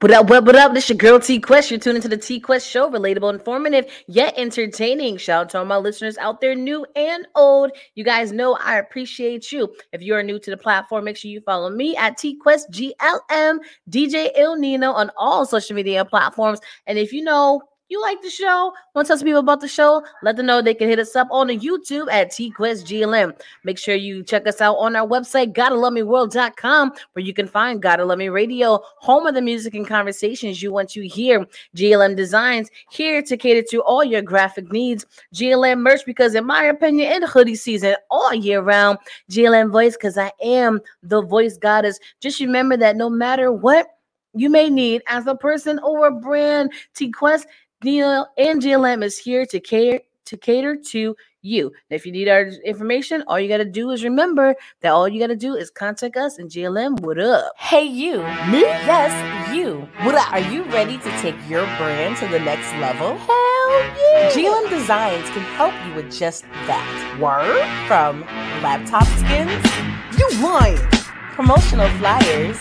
What up, what up, what up? This is your girl T Quest. You're tuning into the T Quest show, relatable, informative, yet entertaining. Shout out to all my listeners out there, new and old. You guys know I appreciate you. If you are new to the platform, make sure you follow me at T Quest GLM, DJ El Nino on all social media platforms. And if you know you like the show, want to tell some people about the show, let them know they can hit us up on the YouTube at TQuestGLM. Make sure you check us out on our website, GottaLoveMeWorld.com, where you can find Gotta Love Me Radio, home of the music and conversations you want to hear. GLM Designs, here to cater to all your graphic needs. GLM merch, because in my opinion, in hoodie season all year round. GLM Voice, because I am the voice goddess. Just remember that no matter what, you may need as a person or a brand. T Quest Neil and GLM is here to cater to cater to you. And if you need our information, all you got to do is remember that all you got to do is contact us and GLM. What up? Hey, you. Me? Yes, you. What up? Are you ready to take your brand to the next level? Hell yeah. GLM Designs can help you with just that. Word? From laptop skins, you lying. Promotional flyers,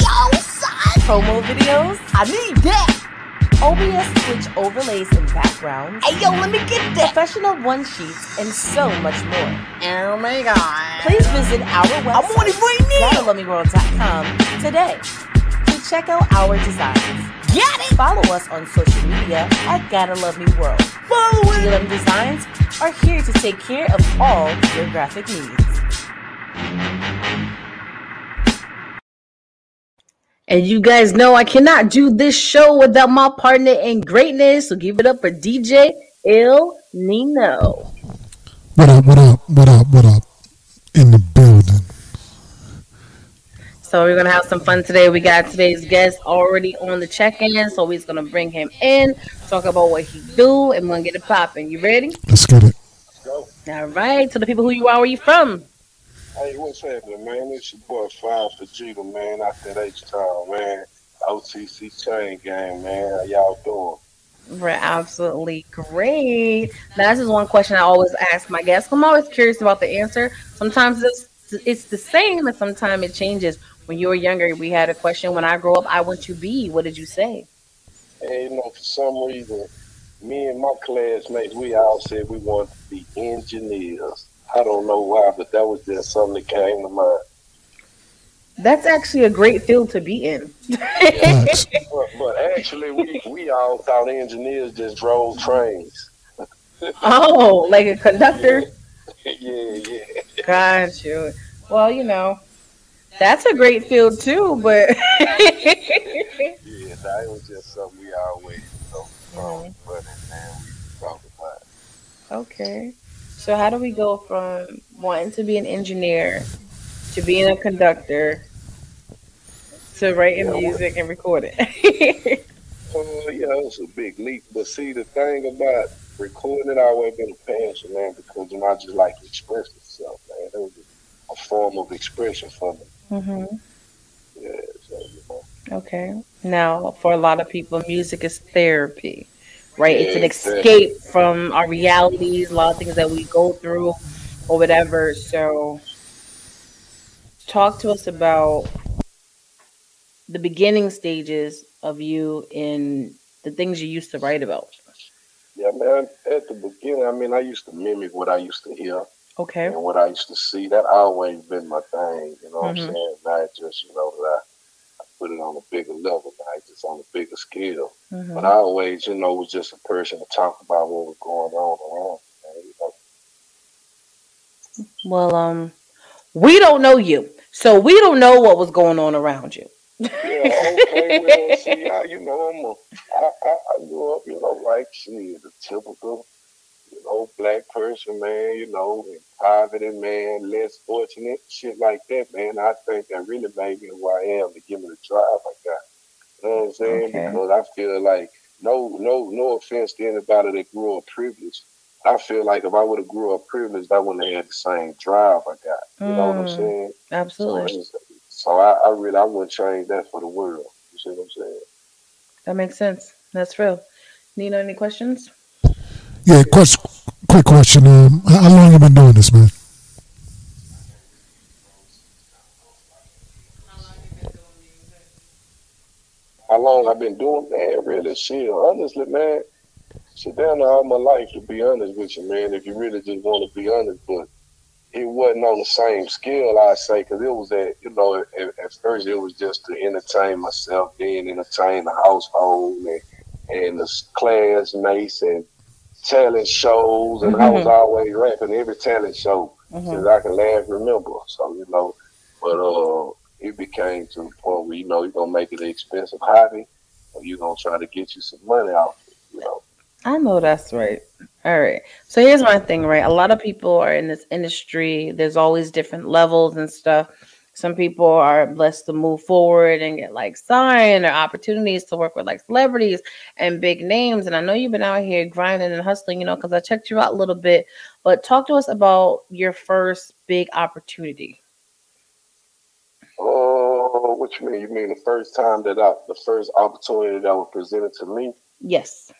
yo, son. Promo videos. I need that. OBS Twitch overlays and backgrounds. Hey, yo, let me get that. Professional one sheets and so much more. Oh my god. Please visit our website. I'm on it right now. Today to check out our designs. Got it. Follow us on social media at Gotta Love Me World. Follow it. GLM Designs are here to take care of all your graphic needs. And you guys know I cannot do this show without my partner in greatness. So give it up for DJ El Nino. What up, what up, what up, what up? In the building. So we're gonna have some fun today. We got today's guest already on the check-in, so we're gonna bring him in, talk about what he do, and we're gonna get it popping. You ready? Let's get it. Go. All right. To the people who you are, where you from? Hey, what's happening, man? It's your boy Five for Jeter, man, out that H Town, man. OTC Chain Gang, man. How y'all doing? We're absolutely great. Now, this is one question I always ask my guests. I'm always curious about the answer. Sometimes it's it's the same, and sometimes it changes. When you were younger, we had a question. When I grow up, I want to be. What did you say? Hey, you know, for some reason, me and my classmates, we all said we wanted to be engineers. I don't know why, but that was just something that came to mind. That's actually a great field to be in. but, but actually, we, we all thought engineers just drove trains. oh, like a conductor? yeah, yeah. Got you. Well, you know, that's a great field too, but. yeah, that was just something we always, you know, but we talked about. Okay. So how do we go from wanting to be an engineer to being a conductor to writing yeah, music and recording? Oh uh, yeah, it's a big leap. But see, the thing about recording always been a passion, man, because you know I just like to express myself, man. It was a form of expression for me. Mm-hmm. Yeah. So, you know. Okay. Now, for a lot of people, music is therapy right? It's an escape from our realities, a lot of things that we go through or whatever. So, talk to us about the beginning stages of you in the things you used to write about. Yeah, man. At the beginning, I mean, I used to mimic what I used to hear. Okay. And what I used to see. That always been my thing. You know what Mhm. I'm saying? Not just, you know, that I put it on a bigger level, not just on a bigger scale. Mhm. But I always, you know, was just a person to talk about what was going on around. You know? Well, um, we don't know you, so we don't know what was going on around you. Yeah, okay, well, see, I, you know, I'm a, I, I, I grew up, you know, like, see, the typical know, black person, man, you know, and poverty, man, less fortunate, shit like that, man. I think that really made me who I am to give me the drive I got. You know what I'm saying? Okay. Because I feel like no, no, no offense to anybody that grew up privileged. I feel like if I would have grew up privileged, I wouldn't have had the same drive I got. You know what I'm Mm, saying? Absolutely. it's- so I, I really, I wouldn't change that for the world. You see what I'm saying? That makes sense. That's real. Nina, any questions? Yeah, question, quick question. Um, how long you been doing this, man? How long I've been doing that? Really, shit. Honestly, man, sit down all my life to be honest with you, man. If you really just want to be honest, but it wasn't on the same scale, I say, because it was at you know at, at first it was just to entertain myself, then entertain the household and and the classmates and talent shows, and I was always rapping every talent show Mhm. since I can laugh remember. So you know, but uh, it became to the point where you know you're gonna make it an expensive hobby, or you're gonna try to get you some money out. of it, You know, I know that's right. All right. So here's my thing, right? A lot of people are in this industry. There's always different levels and stuff. Some people are blessed to move forward and get like signed or opportunities to work with like celebrities and big names. And I know you've been out here grinding and hustling, you know, because I checked you out a little bit. But talk to us about your first big opportunity. oh, what you mean? You mean the first time that I, the first opportunity that was presented to me? Yes.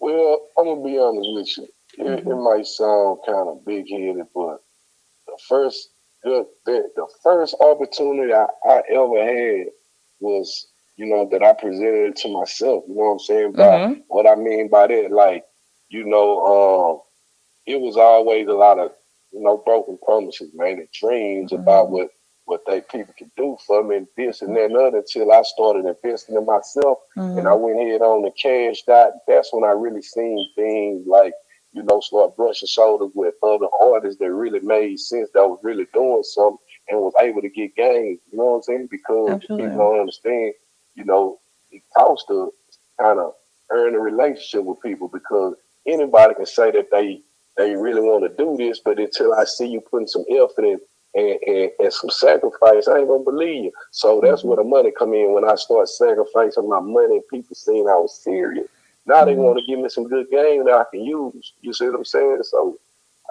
Well, I'm gonna be honest with you. It, it mm-hmm. might sound kind of big headed, but the first good the, the first opportunity I, I ever had was, you know, that I presented it to myself. You know what I'm saying? By Mhm. what I mean by that, like, you know, um, it was always a lot of, you know, broken promises, man, and dreams about what what they people could do for me and this and that and other until I started investing in myself and I went ahead on the cash dot. That's when I really seen things like, you know, start brushing shoulders with other artists that really made sense, that was really doing something and was able to get games. You know what I'm saying? Because Absolutely. people don't understand, you know, it costs to kind of earn a relationship with people because anybody can say that they they really want to do this, but until I see you putting some effort in and, and, and some sacrifice, I ain't gonna believe you. So that's mm-hmm. where the money come in when I start sacrificing my money and people seeing I was serious. Now they Mhm. want to give me some good game that I can use. You see what I'm saying? So,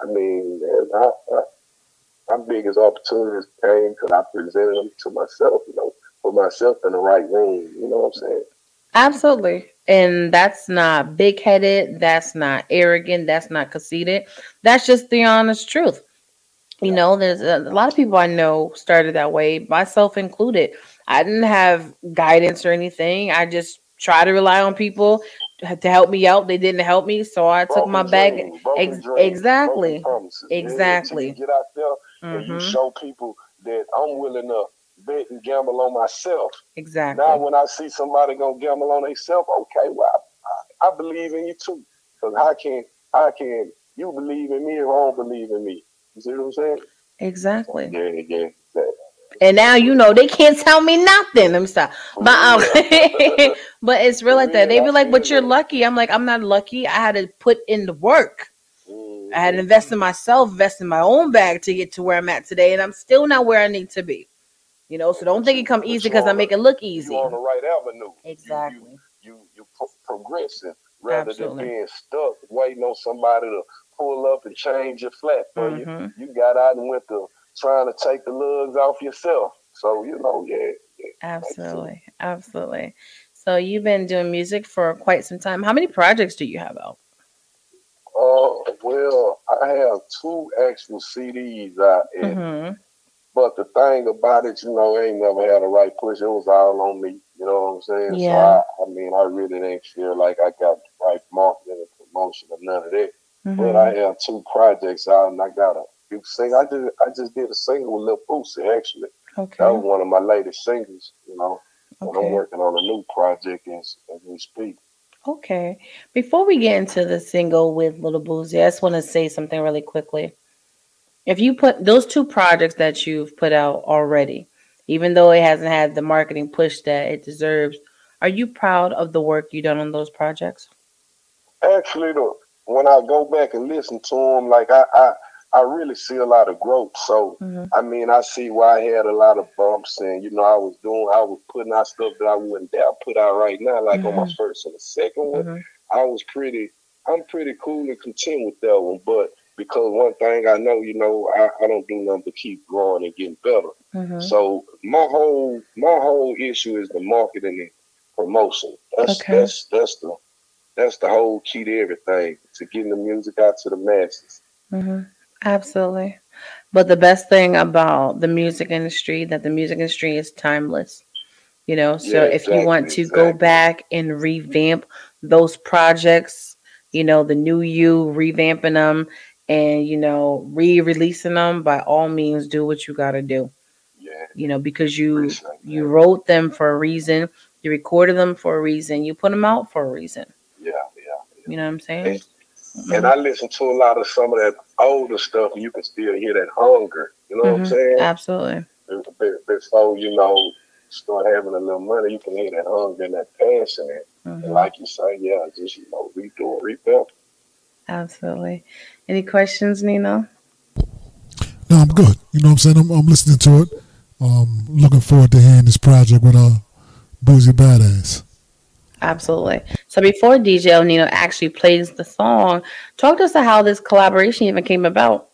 I mean, man, I, I, my biggest opportunities came because I presented them to myself, you know, put myself in the right room. You know what I'm saying? Absolutely. And that's not big headed. That's not arrogant. That's not conceited. That's just the honest truth. You know, there's a, a lot of people I know started that way, myself included. I didn't have guidance or anything. I just try to rely on people to help me out. They didn't help me. So I took Broken my bag. broken Ex- exactly. promises, Exactly. get out there and you Mhm. show people that I'm willing to bet and gamble on myself. Exactly. Now, when I see somebody gonna gamble on themselves, okay, well, I, I believe in you too. Because I can, I can you believe in me if I don't believe in me? You see what I'm saying? Exactly. Yeah, yeah. And now you know they can't tell me nothing. Let me stop. But um, but it's real like that. They be like, "But you're lucky." I'm like, "I'm not lucky. I had to put in the work. I had to Mhm. invest in myself, invest in my own bag to get to where I'm at today, and I'm still not where I need to be." You know, so don't think it come easy because I make it look You easy. on the right avenue. You- Exactly. You you, you pro- progressing rather Absolutely. than being stuck waiting on somebody to pull up and change your flat for you. Mhm. You got out and went to trying to take the lugs off yourself. So you know, yeah, yeah. Absolutely, absolutely. So you've been doing music for quite some time. How many projects do you have out? Uh, well, I have two actual CDs out, and hmm but the thing about it, you know, I ain't never had a right push. It was all on me. You know what I'm saying? Yeah. So I, I mean, I really didn't feel like I got the right marketing and promotion or none of that. But hmm I have two projects out, and I got a few sing. I just I just did a single with Lil Boosie actually. Okay. That was one of my latest singles. You know, and I'm working on a new project as as we speak. Okay. Before we get into the single with Little Boosie, I just want to say something really quickly. If you put those two projects that you've put out already, even though it hasn't had the marketing push that it deserves, are you proud of the work you've done on those projects? Actually, the when I go back and listen to them, like I, I I really see a lot of growth. So Mhm. I mean, I see why I had a lot of bumps, and you know, I was doing, I was putting out stuff that I wouldn't dare put out right now. Like on my first and the second one, Mhm. I was pretty, I'm pretty cool and content with that one. But because one thing I know, you know, I, I don't do nothing but keep growing and getting better. Mhm. So my whole my whole issue is the marketing and promotion. That's Okay. that's that's the that's the whole key to everything to getting the music out to the masses. Absolutely. But the best thing about the music industry that the music industry is timeless. You know, so Yeah, if you want exactly, to go back and revamp those projects, you know, the new you, revamping them and you know, re-releasing them, by all means do what you got to do. Yeah, You know, because you you wrote them for a reason, you recorded them for a reason, you put them out for a reason. yeah, yeah. You know what I'm saying? And I listen to a lot of some of that older stuff, and you can still hear that hunger. You know what I'm Mhm. saying? Absolutely. Be- Before you know, start having a little money, you can hear that hunger and that passion. And, Mhm. and like you say, yeah, just you know, redo it, revamp. Absolutely. Any questions, Nino? No, I'm good. You know what I'm saying? I'm, I'm listening to it. Um, looking forward to hearing this project with uh, Boosie Badass. Absolutely. So before DJ O'Neill actually plays the song, talk to us about how this collaboration even came about.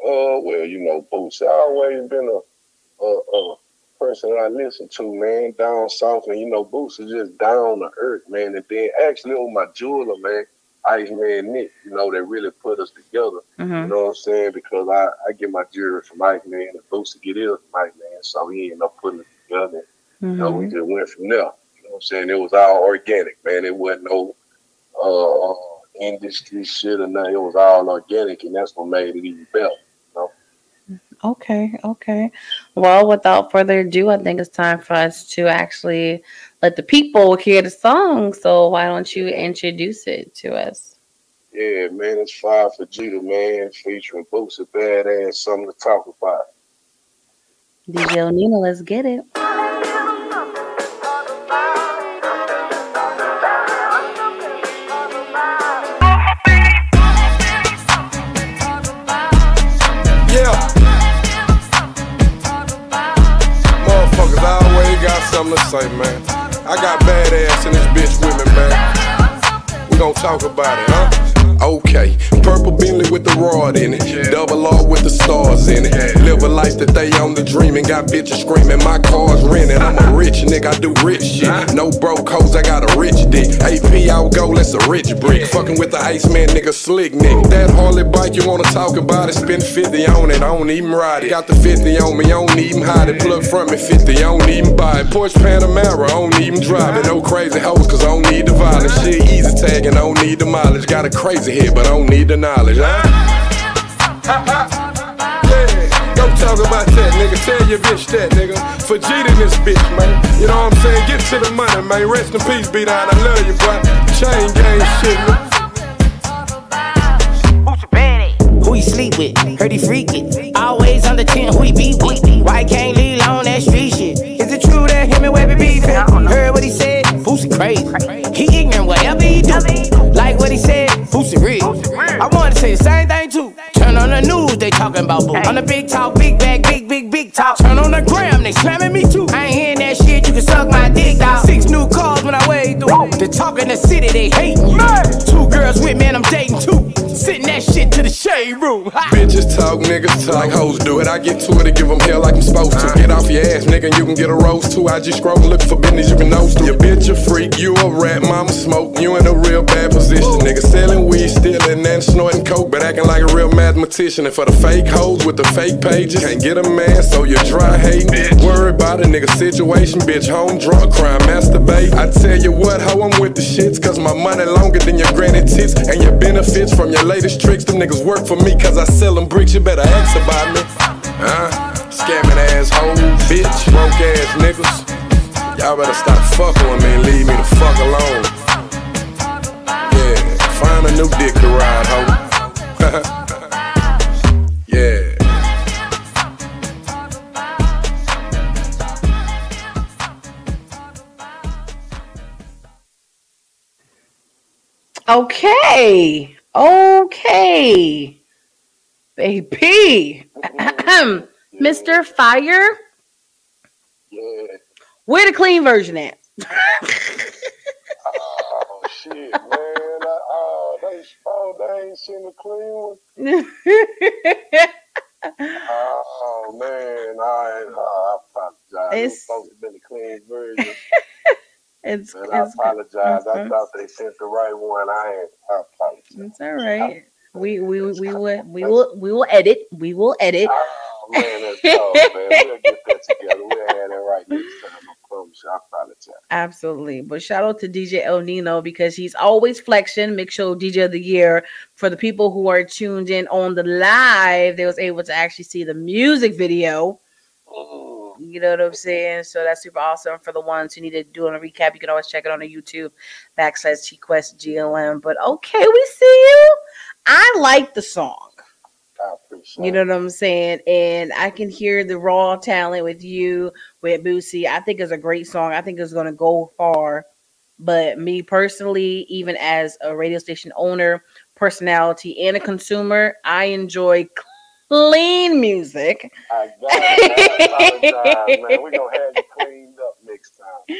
Uh, well, you know, Boots, I always been a, a, a person that I listen to, man, down south, and you know, Boots is just down to earth, man. And then actually, on my jeweler, man, Ice Man Nick, you know, that really put us together. You hmm know what I'm saying? Because I, I get my jewelry from Ice Man, and Boots to get his from Ice Man, so he ended up putting it together. You know, we hmm just went from there. You know what I'm saying? It was all organic, man. It wasn't no uh, industry shit or nothing. It was all organic, and that's what made it even better. Okay, okay. Well, without further ado, I think it's time for us to actually let the people hear the song. So why don't you introduce it to us? Yeah, man, it's Five for Judah, man, featuring Boosie Badass, something to talk about. DJ O'Neill, let's get it. Something to say, man. I got badass in this bitch with me, man. We gon' talk about it, huh? Okay, purple Bentley with the rod in it, double R with the stars in it. Live a life that they own the dream and got bitches screaming. My car's rented. I'm a rich nigga, I do rich shit. No broke hoes, I got a dick. AP out go, that's a rich brick. Fucking with the Iceman nigga, slick nigga. That Harley bike you wanna talk about it? Spend 50 on it, I don't even ride it. Got the 50 on me, I don't even hide it. Plug from me 50, I don't even buy it. Porsche Panamera, I don't even drive it. No crazy hoes, cause I don't need the violence. Shit easy tagging, I don't need the mileage. Got a crazy head, but I don't need the knowledge, huh? Talk about that, nigga. Tell your bitch that, nigga. Cheating this bitch, man. You know what I'm saying? Get to the money, man. Rest in peace, beat down. I love you, boy. Chain gang shit, man. Who he sleep with? Heard he freakin'. Always on the 10, who he be with? Why can't leave talking about boo. On the big talk, big bag, big, big, big talk. Turn on the gram, they slamming me too. I ain't hearing that shit, you can suck my dick, dog. Six new cars when I wade through. They talk in the city, they hating niggas like hoes do it. I get to it and give them hell like I'm supposed to. Get off your ass, nigga, and you can get a rose too. I just scroll looking for business you can nose to. Your bitch a freak, you a rat, mama smoke. You in a real bad position. Nigga selling weed, stealing and snorting coke, but acting like a real mathematician. And for the fake hoes with the fake pages, can't get a man, so you dry hating. Worry about a nigga situation, bitch. Home drunk, crime, masturbate. I tell you what, hoe, I'm with the cause my money longer than your granny tits. And your benefits from your latest tricks. Them niggas work for me, cause I sell them bricks. You better ask about me. Huh? Scamming ass hoes, bitch, broke ass niggas. Y'all better stop fucking with me and leave me the fuck alone. Yeah, find a new dick to ride, hoe. Okay. Okay, baby, Mr. Fire. Yeah. Where the clean version at? Oh shit, man. I, oh, they, oh, they ain't seen the clean one. Oh man, I, I apologize. It was It's- supposed to be the clean version, it's, and I it's, apologize. I thought they sent the right one. I. I apologize. it's all right. We we we will we will we will edit. We will edit. Oh man, that's all, man. We'll get that together. We'll have that right next time. I promise you. I apologize. Absolutely. But shout out to DJ El Nino because he's always flexing. Mix Show DJ of the Year. For the people who are tuned in on the live, they was able to actually see the music video. Mm. You know what I'm saying? So that's super awesome. For the ones who need to do a recap, you can always check it on the YouTube backslash T Quest GLM. But okay, we see you. I like the song. I appreciate You know what I'm saying? And I can hear the raw talent with you, with Boosie. I think it's a great song. I think it's going to go far. But me personally, even as a radio station owner, personality, and a consumer, I enjoy clean music. I got it. I man. We're going to have you cleaned up next time.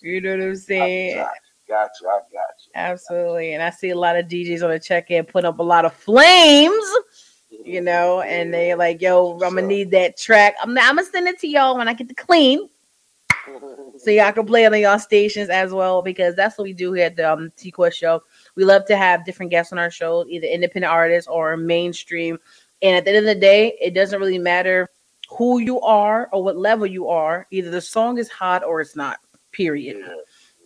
You. Know what I'm saying? you. Got you. I got you. Absolutely. And I see a lot of DJs on the check in putting up a lot of flames, you know, and they're like, yo, I'm going to need that track. I'm, I'm going to send it to y'all when I get the clean. so y'all can play it on y'all stations as well because that's what we do here at the um, T Quest show. We love to have different guests on our show, either independent artists or mainstream. And at the end of the day, it doesn't really matter who you are or what level you are. Either the song is hot or it's not. Period. Yeah.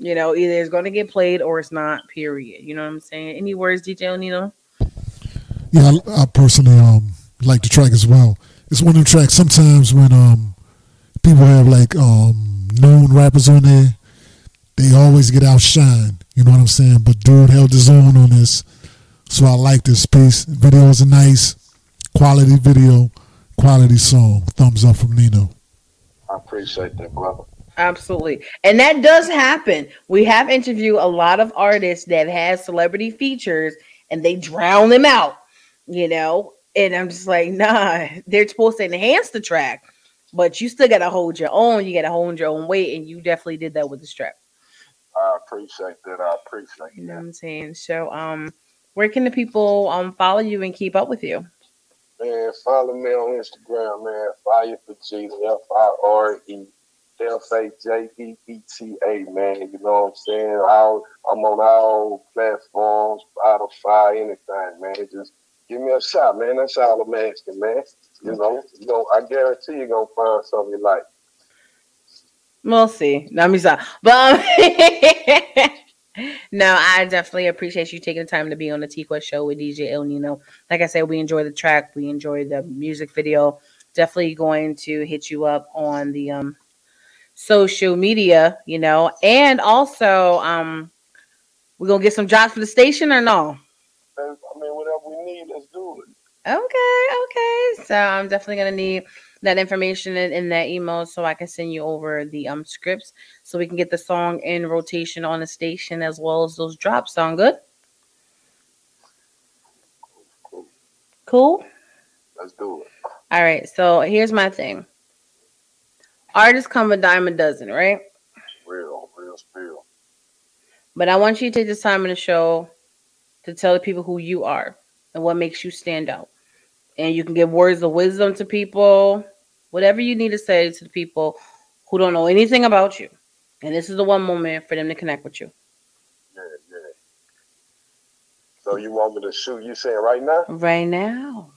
You know, either it's going to get played or it's not. Period. You know what I'm saying? Any words, DJ O'Neill? Yeah, I, I personally um like the track as well. It's one of the tracks. Sometimes when um people have like um known rappers on there, they always get outshined. You know what I'm saying? But dude held his own on this, so I like this piece. Video is a nice quality video, quality song. Thumbs up from Nino. I appreciate that, brother. Absolutely. And that does happen. We have interviewed a lot of artists that have celebrity features and they drown them out, you know? And I'm just like, nah, they're supposed to enhance the track, but you still got to hold your own. You got to hold your own weight. And you definitely did that with the strap. I appreciate that. I appreciate You know what. I'm saying? So, um, where can the people um follow you and keep up with you? Man, follow me on Instagram, man. Fire for G, F I R F A J T A, man. You know what I'm saying? All, I'm on all platforms, Spotify, anything, man. Just give me a shot, man. That's all I'm asking, man. You know, you know, I guarantee you're gonna find something you like. We'll see. No, I'm sorry. But um, no, I definitely appreciate you taking the time to be on the T show with DJ El Nino. Like I said, we enjoy the track, we enjoy the music video. Definitely going to hit you up on the um social media, you know, and also um we're gonna get some drops for the station or no? I mean, whatever we need, let's do it. Okay, okay. So I'm definitely gonna need that information in, in that email so I can send you over the um scripts so we can get the song in rotation on the station as well as those drops. Sound good? Cool. Let's do it. All right. So here's my thing. Artists come a dime a dozen, right? Real, real spill. But I want you to take this time in the show to tell the people who you are and what makes you stand out. And you can give words of wisdom to people, whatever you need to say to the people who don't know anything about you. And this is the one moment for them to connect with you. Yeah, yeah. So you want me to shoot? You saying right now? Right now.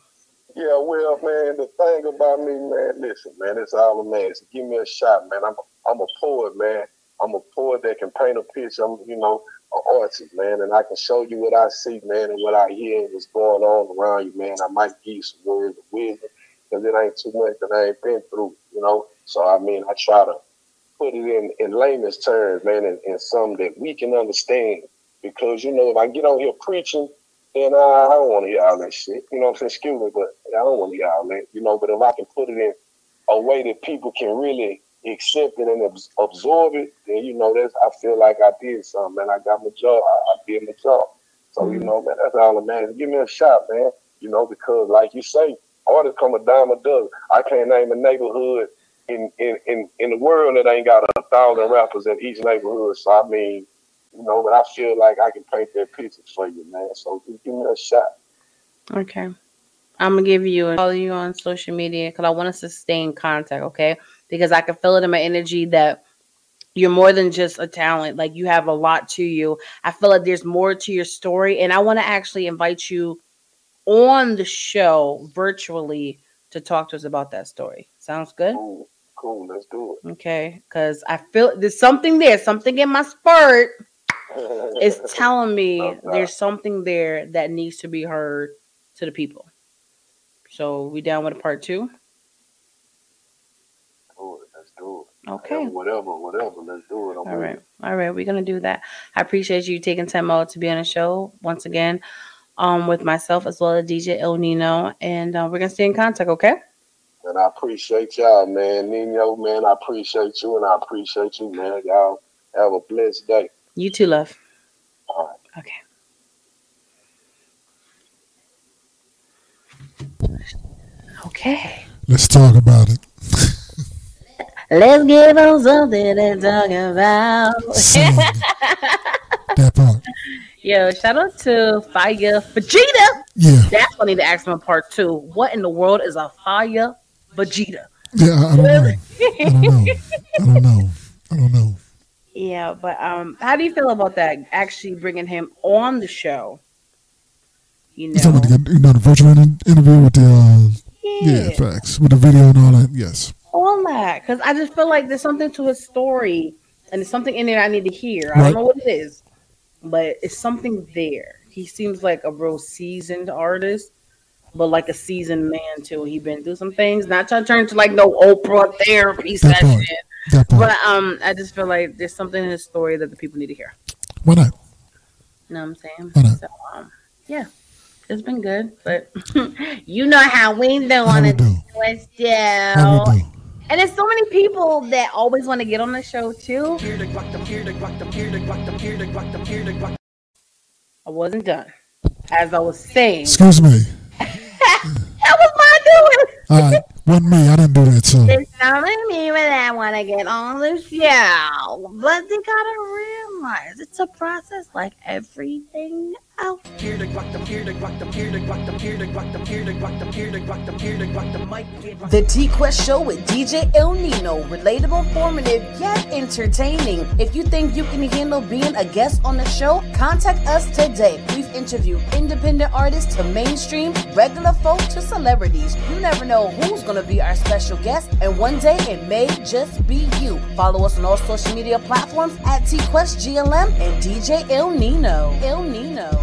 Yeah, well, man, the thing about me, man, listen, man, it's all I'm asking. Give me a shot, man. I'm I'm a poet, man. I'm a poet that can paint a picture. I'm, you know, an artist, man, and I can show you what I see, man, and what I hear and what's going on around you, man. I might give you some words of wisdom because it ain't too much that I ain't been through, you know. So I mean, I try to put it in in layman's terms, man, and, and something that we can understand. Because you know, if I get on here preaching, then I, I don't want to hear all that shit. You know what I'm saying? Excuse me, but I don't want to hear all that. You know, but if I can put it in a way that people can really accept it and absorb it, then you know that's I feel like I did something, man. I got my job. I, I did my job. So you mm-hmm. know, man, that's all that matters. Give me a shot, man. You know, because like you say, artists come a dime a dozen. I can't name a neighborhood in in in, in the world that ain't got a thousand rappers in each neighborhood. So I mean, you know, but I feel like I can paint that picture for you, man. So just give me a shot. Okay. I'm gonna give you and follow you on social media because I want to sustain contact, okay? Because I can feel it in my energy that you're more than just a talent. Like you have a lot to you. I feel like there's more to your story, and I want to actually invite you on the show virtually to talk to us about that story. Sounds good? Cool, cool. Let's do it. Okay, because I feel there's something there, something in my spirit is telling me doubt. there's something there that needs to be heard to the people. So we down with a part two? do it. Let's do it. Okay. Whatever, whatever. Let's do it. I'm All right. All right. We're gonna do that. I appreciate you taking time out to be on the show once again. Um, with myself as well as DJ El Nino, and uh, we're gonna stay in contact. Okay. And I appreciate y'all, man. Nino, man, I appreciate you, and I appreciate you, man. Y'all have a blessed day. You too, love. All right. Okay. Okay. Let's talk about it. Let's give them something to talk about. Sing. that part. Yo, shout out to Fire Vegeta. Yeah. That's what I need to ask him in part two. What in the world is a Fire Vegeta? Yeah, I, I don't know. I don't know. I don't know. I don't know. Yeah, but um, how do you feel about that? Actually, bringing him on the show. You You talking know, about the, you know, the virtual interview with the, uh, yeah, yeah, facts. With the video and all that. Yes. all that. Because I just feel like there's something to his story, and there's something in there I need to hear. I don't know what it is, but it's something there. He seems like a real seasoned artist, but like a seasoned man too. He been through some things. Not trying to turn to like no Oprah therapy That session, part. But um, I just feel like there's something in his story that the people need to hear. Why not? You know what I'm saying? So, um, yeah, it's been good, but you know how we do on we the do? Twist How show. we do? And there's so many people that always want to get on the show too. I wasn't done. As I was saying, Excuse me. that was my doing. All right. Wasn't me. I didn't do that. So It's not me when I want to get on the show. But they gotta realize it's a process like everything else. The T Quest Show with DJ El Nino. Relatable, informative, yet entertaining. If you think you can handle being a guest on the show, contact us today. We've interviewed independent artists to mainstream, regular folk to celebrities. You never know who's going to be our special guest, and one day it may just be you. Follow us on all social media platforms at T Quest GLM and DJ El Nino. El Nino.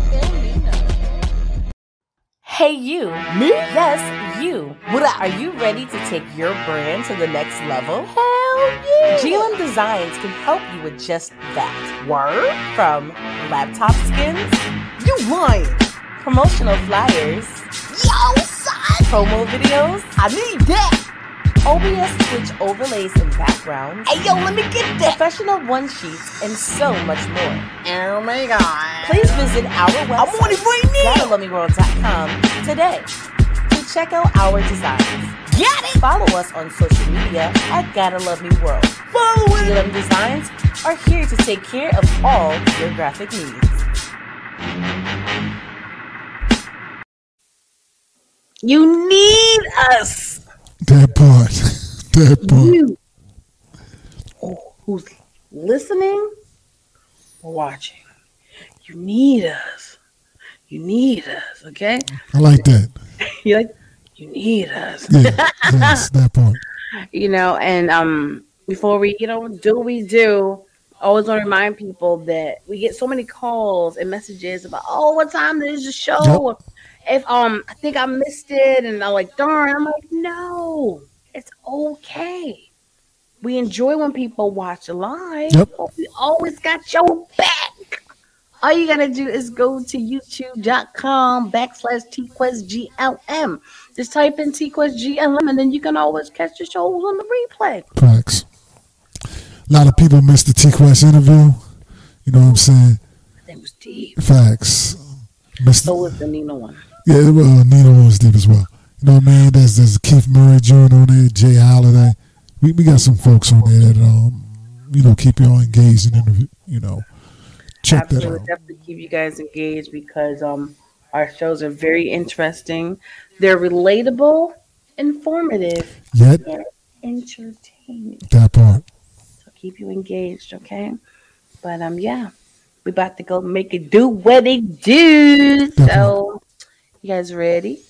Hey, you. Me? Yes, you. What up? Are you ready to take your brand to the next level? Hell yeah. GLM Designs can help you with just that. Word? From laptop skins, You lying. promotional flyers, Yo, son. promo videos, I need that. OBS Twitch overlays and backgrounds, Hey, yo, let me get that. professional one sheets, and so much more. Oh my god. Please visit our website. I'm on website, it right now. Today to check out our designs. Got it. Follow us on social media at Gotta Love Me World. Follow it. GLM Designs are here to take care of all your graphic needs. You need us. That part. that part. You who's listening or watching. You need us. You need us, okay? I like that. You like you need us. Yeah. yes, that part. you know and um before we you know do what we do I always want to remind people that we get so many calls and messages about oh what time is the show if um i think i missed it and i'm like darn i'm like no it's okay we enjoy when people watch live Yep. we always got your back all you gotta do is go to youtube.com backslash tquestglm just type in tquestglm and then you can always catch the shows on the replay Facts. A lot of people missed the T Quest interview. You know what I'm saying? that was deep Facts. Mr. So was the Nina one. Yeah, uh, Nina was deep as well. You know what I mean? There's there's Keith Murray Jr. on there, Jay Holiday. We we got some folks on there that um you know keep y'all engaged and. You know, check Absolutely, that out. definitely keep you guys engaged because um our shows are very interesting. They're relatable, informative, Yet entertaining. that part. So keep you engaged, okay? But um, yeah, we about to go make it do what it do. So, you guys ready?